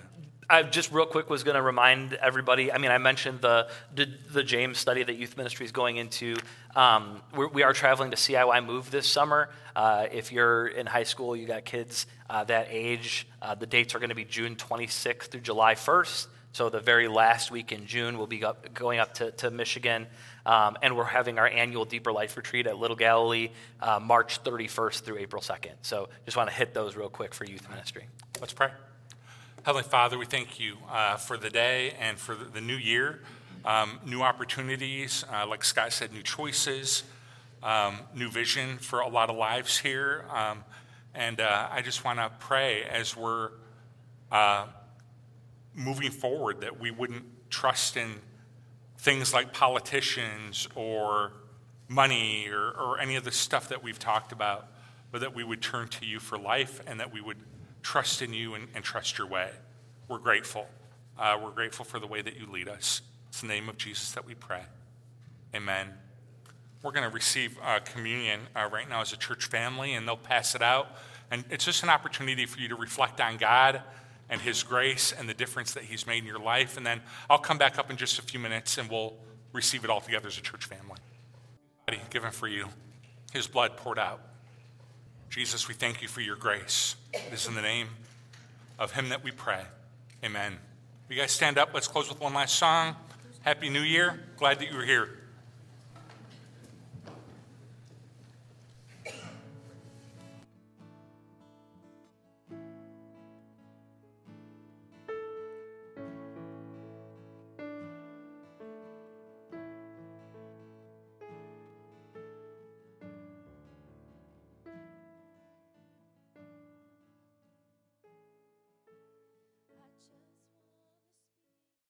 just real quick was going to remind everybody. I mean, I mentioned the, the, the James study that youth ministry is going into. Um, we are traveling to CIY Move this summer. Uh, if you're in high school, you got kids uh, that age. Uh, the dates are going to be June 26th through July 1st. So the very last week in June, we'll be up, going up to, to Michigan, um, and we're having our annual Deeper Life retreat at Little Galilee, uh, March 31st through April 2nd. So just want to hit those real quick for youth ministry. Let's pray. Heavenly Father, we thank you uh, for the day and for the, new year, um, new opportunities, uh, like Scott said, new choices, um, new vision for a lot of lives here. Um, and uh, I just want to pray as we're uh, moving forward that we wouldn't trust in things like politicians or money or, or any of the stuff that we've talked about, but that we would turn to you for life and that we would trust in you and, and trust your way. We're grateful. Uh, we're grateful for the way that you lead us. It's the name of Jesus that we pray. Amen. We're going to receive uh, communion uh, right now as a church family, and they'll pass it out. And it's just an opportunity for you to reflect on God and His grace and the difference that He's made in your life. And then I'll come back up in just a few minutes and we'll receive it all together as a church family. Given for you, His blood poured out. Jesus, we thank you for your grace. It is in the name of him that we pray. Amen. You guys stand up. Let's close with one last song. Happy New Year. Glad that you were here.